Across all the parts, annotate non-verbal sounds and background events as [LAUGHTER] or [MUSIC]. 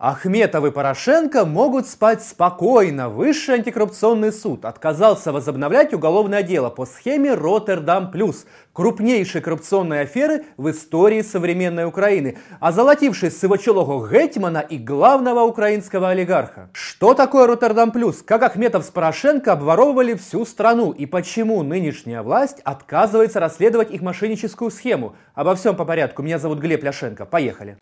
Ахметов и Порошенко могут спать спокойно. Высший антикоррупционный суд отказался возобновлять уголовное дело по схеме Роттердам Плюс, крупнейшей коррупционной аферы в истории современной Украины, озолотившей сивочолого Гетмана и главного украинского олигарха. Что такое Роттердам Плюс? Как Ахметов с Порошенко обворовывали всю страну и почему нынешняя власть отказывается расследовать их мошенническую схему? Обо всем по порядку. Меня зовут Глеб Ляшенко. Поехали.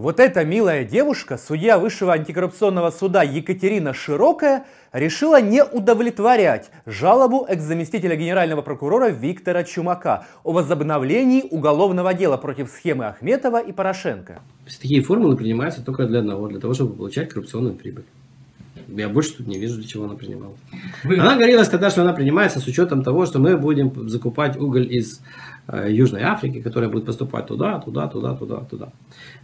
Вот эта милая девушка, судья Высшего антикоррупционного суда Екатерина Широкая, решила не удовлетворять жалобу экс-заместителя генерального прокурора Виктора Чумака о возобновлении уголовного дела против схемы Ахметова и Порошенко. Такие формулы принимаются только для одного, для того, чтобы получать коррупционную прибыль. Я больше тут не вижу, для чего она принималась. Она говорила тогда, что она принимается с учетом того, что мы будем закупать уголь из Э, Южной Африки, которая будет поступать туда, туда, туда, туда, туда.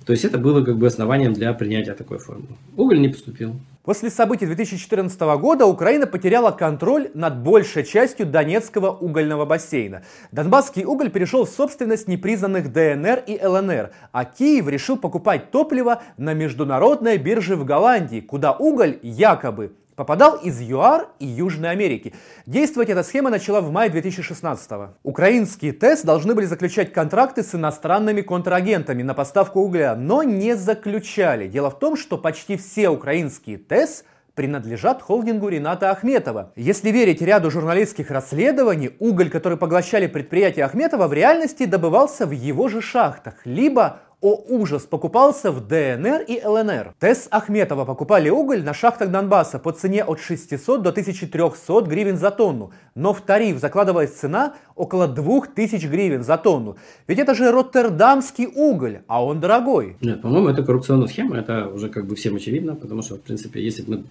То есть это было как бы основанием для принятия такой формулы. Уголь не поступил. После событий 2014 года Украина потеряла контроль над большей частью Донецкого угольного бассейна. Донбасский уголь перешел в собственность непризнанных ДНР и ЛНР, а Киев решил покупать топливо на международной бирже в Голландии, куда уголь якобы попадал из ЮАР и Южной Америки. Действовать эта схема начала в мае 2016 -го. Украинские ТЭС должны были заключать контракты с иностранными контрагентами на поставку угля, но не заключали. Дело в том, что почти все украинские ТЭС принадлежат холдингу Рената Ахметова. Если верить ряду журналистских расследований, уголь, который поглощали предприятия Ахметова, в реальности добывался в его же шахтах, либо о ужас, покупался в ДНР и ЛНР. ТЭС Ахметова покупали уголь на шахтах Донбасса по цене от 600 до 1300 гривен за тонну, но в тариф закладывалась цена около 2000 гривен за тонну. Ведь это же роттердамский уголь, а он дорогой. Нет, по-моему, это коррупционная схема, это уже как бы всем очевидно, потому что, в принципе, если, мы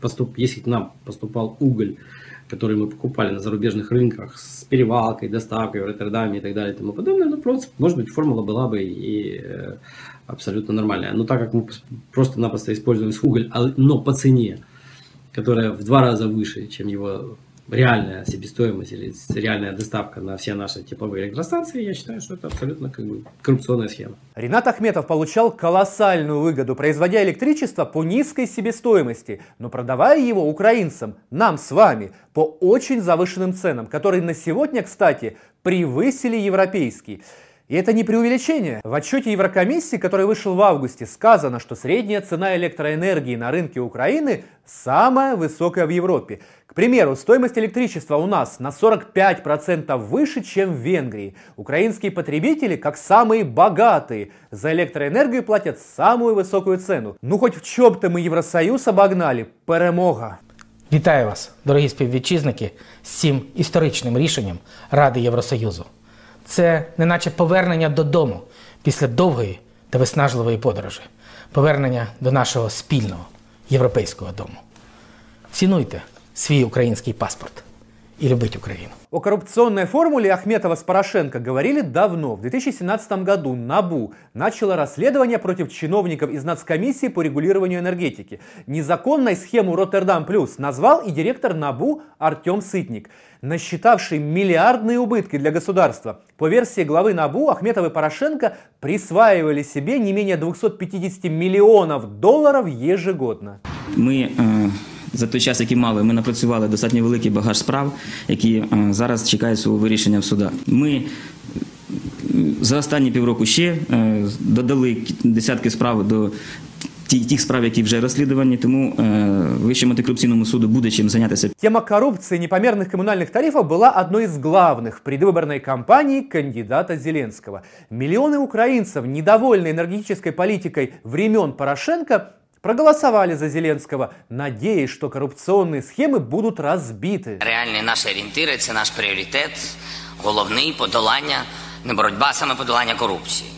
поступ, если к нам поступал уголь которые мы покупали на зарубежных рынках с перевалкой, доставкой в Роттердаме и так далее и тому подобное, ну, просто, может быть, формула была бы и э, абсолютно нормальная. Но так как мы просто-напросто использовали уголь, а, но по цене, которая в два раза выше, чем его реальная себестоимость или реальная доставка на все наши тепловые электростанции, я считаю, что это абсолютно как бы коррупционная схема. Ренат Ахметов получал колоссальную выгоду, производя электричество по низкой себестоимости, но продавая его украинцам, нам с вами, по очень завышенным ценам, которые на сегодня, кстати, превысили европейские. И это не преувеличение. В отчете Еврокомиссии, который вышел в августе, сказано, что средняя цена электроэнергии на рынке Украины самая высокая в Европе. К примеру, стоимость электричества у нас на 45% выше, чем в Венгрии. Украинские потребители, как самые богатые, за электроэнергию платят самую высокую цену. Ну хоть в чем-то мы Евросоюз обогнали. Перемога. Вітаю вас, дорогі співвітчизники, з цим історичним рішенням Ради Євросоюзу. Це неначе повернення додому після довгої та виснажливої подорожі, повернення до нашого спільного європейського дому. Цінуйте свій український паспорт и любить Украину. О коррупционной формуле Ахметова с Порошенко говорили давно. В 2017 году НАБУ начало расследование против чиновников из Нацкомиссии по регулированию энергетики. Незаконной схему Роттердам Плюс назвал и директор НАБУ Артем Сытник, насчитавший миллиардные убытки для государства. По версии главы НАБУ, Ахметов и Порошенко присваивали себе не менее 250 миллионов долларов ежегодно. Мы э за той час, який мали, ми напрацювали достатньо великий багаж справ, які е, зараз чекають свого вирішення в судах. Ми е, за останні півроку ще е, додали десятки справ до тих справ, які вже розслідувані, тому Вищому антикоррупционному суду буде чим зайнятися. Тема коррупции и непомерных коммунальных тарифов была одной из главных в предвыборной кампании кандидата Зеленского. Миллионы украинцев, недовольные энергетической политикой времен Порошенко, проголосовали за Зеленского, надеясь, что коррупционные схемы будут разбиты. Реальні наші орієнтири – це наш пріоритет, головний подолання, не боротьба, а саме подолання корупції.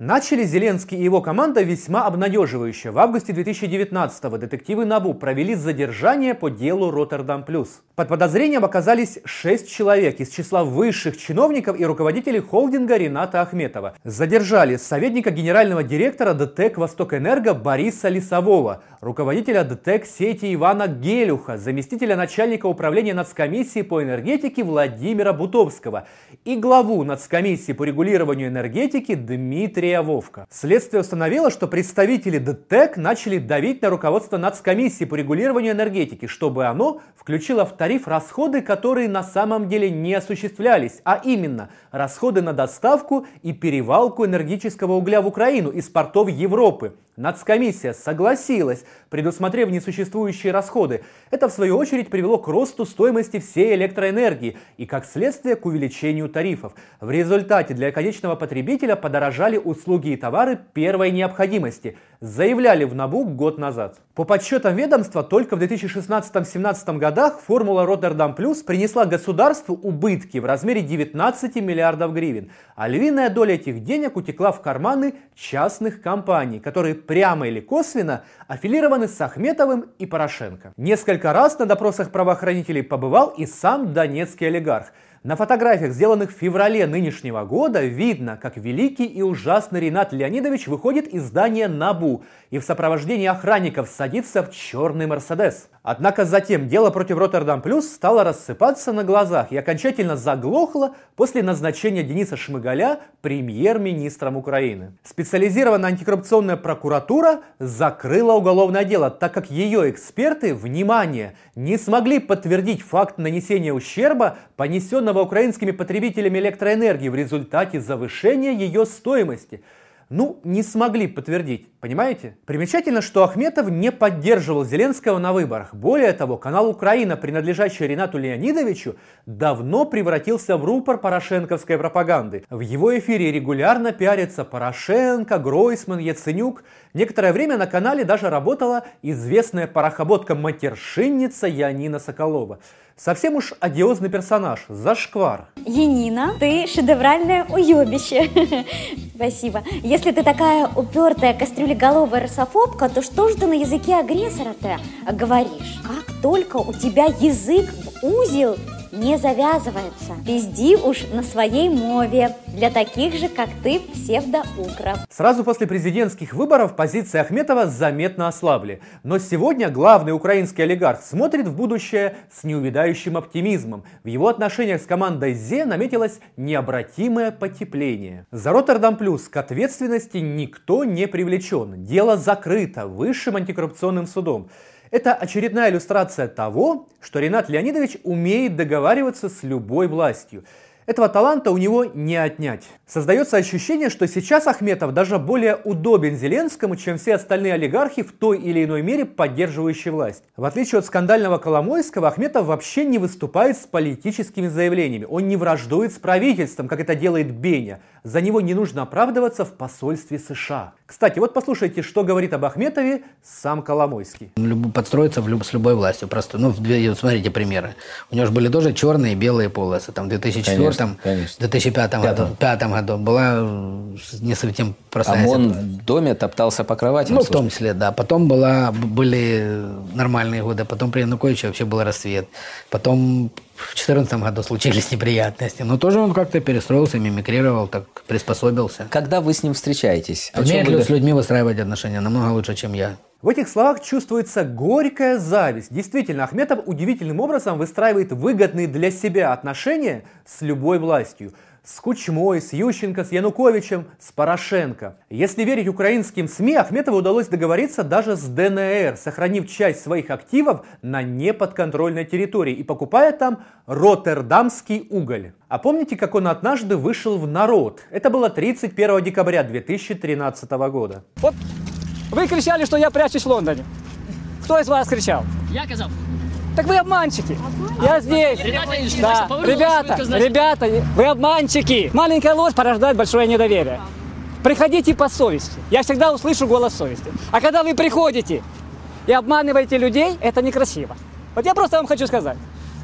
Начали Зеленский и его команда весьма обнадеживающе. В августе 2019-го детективы НАБУ провели задержание по делу Роттердам Плюс. Под подозрением оказались шесть человек из числа высших чиновников и руководителей холдинга Рената Ахметова. Задержали советника генерального директора ДТЭК «Восток-Энерго» Бориса Лисового, руководителя ДТЭК сети Ивана Гелюха, заместителя начальника управления нацкомиссии по энергетике Владимира Бутовского и главу нацкомиссии по регулированию энергетики Дмитрия Вовка. Следствие установило, что представители ДТЭК начали давить на руководство нацкомиссии по регулированию энергетики, чтобы оно включило в тариф расходы, которые на самом деле не осуществлялись, а именно расходы на доставку и перевалку энергетического угля в Украину из портов Европы. Нацкомиссия согласилась, предусмотрев несуществующие расходы. Это, в свою очередь, привело к росту стоимости всей электроэнергии и, как следствие, к увеличению тарифов. В результате для конечного потребителя подорожали услуги и товары первой необходимости, заявляли в НАБУ год назад. По подсчетам ведомства, только в 2016-2017 годах формула Роттердам Плюс принесла государству убытки в размере 19 миллиардов гривен, а львиная доля этих денег утекла в карманы частных компаний, которые прямо или косвенно аффилированы с Ахметовым и Порошенко. Несколько раз на допросах правоохранителей побывал и сам донецкий олигарх – на фотографиях, сделанных в феврале нынешнего года, видно, как великий и ужасный Ренат Леонидович выходит из здания НАБУ и в сопровождении охранников садится в черный Мерседес. Однако затем дело против Роттердам Плюс стало рассыпаться на глазах и окончательно заглохло после назначения Дениса Шмыгаля премьер-министром Украины. Специализированная антикоррупционная прокуратура закрыла уголовное дело, так как ее эксперты, внимание, не смогли подтвердить факт нанесения ущерба, понесенного украинскими потребителями электроэнергии в результате завышения ее стоимости – ну, не смогли подтвердить, понимаете? Примечательно, что Ахметов не поддерживал Зеленского на выборах. Более того, канал «Украина», принадлежащий Ренату Леонидовичу, давно превратился в рупор порошенковской пропаганды. В его эфире регулярно пиарятся Порошенко, Гройсман, Яценюк. Некоторое время на канале даже работала известная порохоботка-матершинница Янина Соколова. Совсем уж одиозный персонаж, зашквар. Янина, ты шедевральное уебище. [LAUGHS] Спасибо. Если ты такая упертая кастрюлеголовая русофобка, то что же ты на языке агрессора-то говоришь? Как только у тебя язык в узел, не завязывается. Пизди уж на своей мове. Для таких же, как ты, псевдоукров. Сразу после президентских выборов позиции Ахметова заметно ослабли. Но сегодня главный украинский олигарх смотрит в будущее с неувидающим оптимизмом. В его отношениях с командой ЗЕ наметилось необратимое потепление. За Роттердам Плюс к ответственности никто не привлечен. Дело закрыто высшим антикоррупционным судом. Это очередная иллюстрация того, что Ренат Леонидович умеет договариваться с любой властью. Этого таланта у него не отнять. Создается ощущение, что сейчас Ахметов даже более удобен Зеленскому, чем все остальные олигархи в той или иной мере поддерживающие власть. В отличие от скандального Коломойского, Ахметов вообще не выступает с политическими заявлениями. Он не враждует с правительством, как это делает Беня. За него не нужно оправдываться в посольстве США. Кстати, вот послушайте, что говорит об Ахметове сам Коломойский. Подстроиться в люб, с любой властью. Просто, ну, смотрите примеры. У него же были тоже черные и белые полосы. Там в 2004 конечно, конечно. 2005 году, 2005 году была не совсем простая ОМОН ситуация. в доме топтался по кровати. Ну, в том числе, да. Потом была, были нормальные годы. Потом при Януковиче вообще был рассвет. Потом в 2014 году случились [LAUGHS] неприятности. Но тоже он как-то перестроился, мимикрировал, так приспособился. Когда вы с ним встречаетесь? Умеет ли с людьми выстраивать отношения намного лучше, чем я. В этих словах чувствуется горькая зависть. Действительно, Ахметов удивительным образом выстраивает выгодные для себя отношения с любой властью с Кучмой, с Ющенко, с Януковичем, с Порошенко. Если верить украинским СМИ, Ахметову удалось договориться даже с ДНР, сохранив часть своих активов на неподконтрольной территории и покупая там роттердамский уголь. А помните, как он однажды вышел в народ? Это было 31 декабря 2013 года. Вот вы кричали, что я прячусь в Лондоне. Кто из вас кричал? Я казав. Так вы обманщики. Я здесь. Да. Ребята, ребята, вы обманщики. Маленькая ложь порождает большое недоверие. Приходите по совести. Я всегда услышу голос совести. А когда вы приходите и обманываете людей, это некрасиво. Вот я просто вам хочу сказать.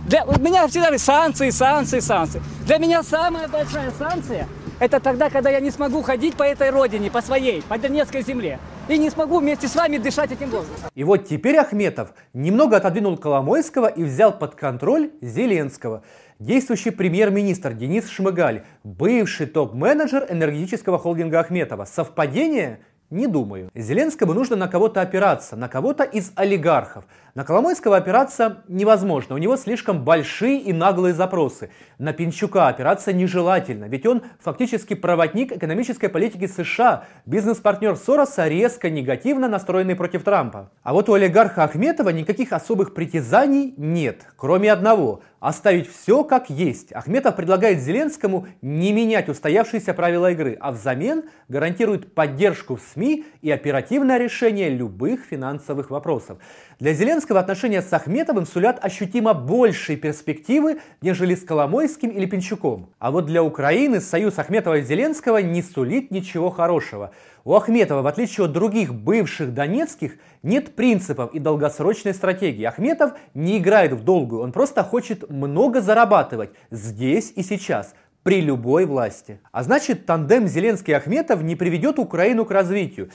Для, у меня всегда санкции, санкции, санкции. Для меня самая большая санкция – Это тогда, когда я не смогу ходить по этой родине, по своей, по Донецкой земле. И не смогу вместе с вами дышать этим воздухом. И вот теперь Ахметов немного отодвинул Коломойского и взял под контроль Зеленского. Действующий премьер-министр Денис Шмыгаль, бывший топ-менеджер энергетического холдинга Ахметова. Совпадение? Не думаю. Зеленскому нужно на кого-то опираться, на кого-то из олигархов. На Коломойского опираться невозможно, у него слишком большие и наглые запросы. На Пинчука опираться нежелательно, ведь он фактически проводник экономической политики США, бизнес-партнер Сороса, резко негативно настроенный против Трампа. А вот у олигарха Ахметова никаких особых притязаний нет, кроме одного – оставить все как есть. Ахметов предлагает Зеленскому не менять устоявшиеся правила игры, а взамен гарантирует поддержку в СМИ и оперативное решение любых финансовых вопросов. Для Зеленского отношения с Ахметовым сулят ощутимо большие перспективы, нежели с Коломойским или Пинчуком. А вот для Украины союз Ахметова и Зеленского не сулит ничего хорошего. У Ахметова, в отличие от других бывших донецких, нет принципов и долгосрочной стратегии. Ахметов не играет в долгую, он просто хочет много зарабатывать здесь и сейчас, при любой власти. А значит, тандем Зеленский-Ахметов не приведет Украину к развитию.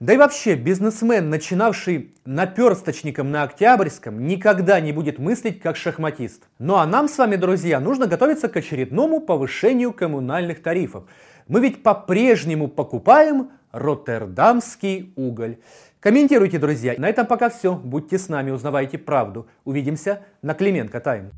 Да и вообще, бизнесмен, начинавший наперсточником на Октябрьском, никогда не будет мыслить как шахматист. Ну а нам с вами, друзья, нужно готовиться к очередному повышению коммунальных тарифов. Мы ведь по-прежнему покупаем роттердамский уголь. Комментируйте, друзья. На этом пока все. Будьте с нами, узнавайте правду. Увидимся на Клименко Тайм.